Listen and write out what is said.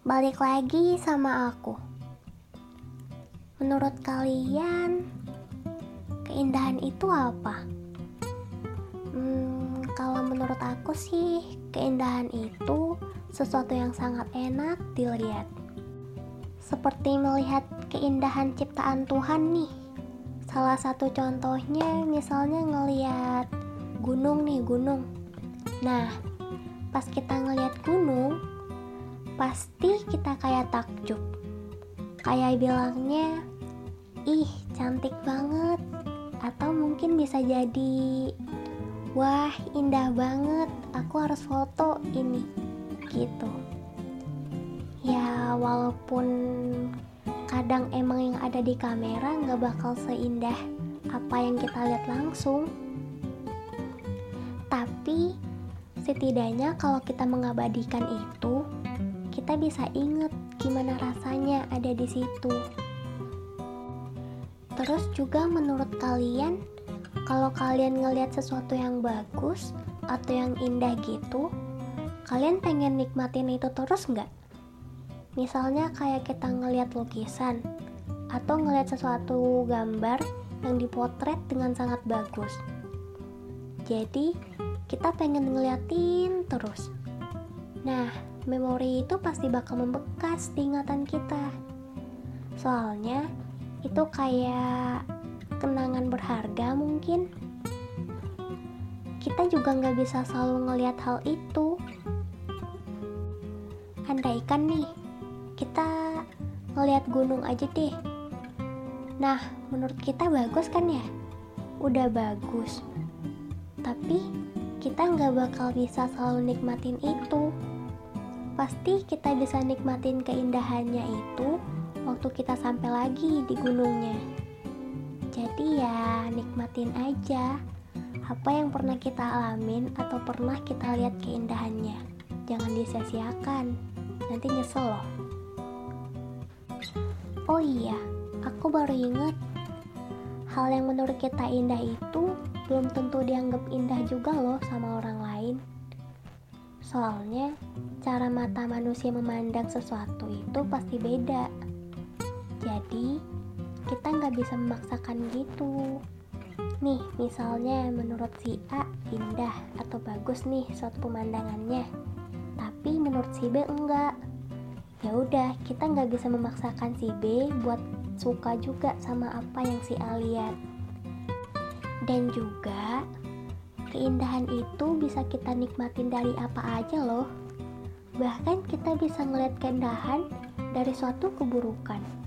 Balik lagi sama aku. Menurut kalian, keindahan itu apa? Hmm, kalau menurut aku sih, keindahan itu sesuatu yang sangat enak dilihat. Seperti melihat keindahan ciptaan Tuhan nih. Salah satu contohnya misalnya ngeliat gunung nih, gunung. Nah, pas kita ngeliat gunung, pasti kita kayak takjub. Kayak bilangnya ih cantik banget. Atau mungkin bisa jadi wah indah banget aku harus foto ini. Gitu. Ya walaupun kadang emang yang ada di kamera nggak bakal seindah apa yang kita lihat langsung. Tapi setidaknya kalau kita mengabadikan itu kita bisa inget gimana rasanya ada di situ. Terus juga menurut kalian, kalau kalian ngelihat sesuatu yang bagus atau yang indah gitu, kalian pengen nikmatin itu terus nggak? Misalnya kayak kita ngelihat lukisan atau ngelihat sesuatu gambar yang dipotret dengan sangat bagus. Jadi, kita pengen ngeliatin terus. Nah, memori itu pasti bakal membekas di ingatan kita. Soalnya, itu kayak kenangan berharga mungkin. Kita juga nggak bisa selalu ngelihat hal itu. Andaikan nih, kita ngelihat gunung aja deh. Nah, menurut kita bagus kan ya? Udah bagus. Tapi kita nggak bakal bisa selalu nikmatin itu pasti kita bisa nikmatin keindahannya itu waktu kita sampai lagi di gunungnya. Jadi ya, nikmatin aja apa yang pernah kita alamin atau pernah kita lihat keindahannya. Jangan disia-siakan, nanti nyesel loh. Oh iya, aku baru inget hal yang menurut kita indah itu belum tentu dianggap indah juga loh sama orang lain. Soalnya, cara mata manusia memandang sesuatu itu pasti beda. Jadi, kita nggak bisa memaksakan gitu. Nih, misalnya menurut si A indah atau bagus nih suatu pemandangannya, tapi menurut si B enggak. Ya udah, kita nggak bisa memaksakan si B buat suka juga sama apa yang si A lihat. Dan juga Keindahan itu bisa kita nikmatin dari apa aja loh. Bahkan kita bisa ngeliat keindahan dari suatu keburukan.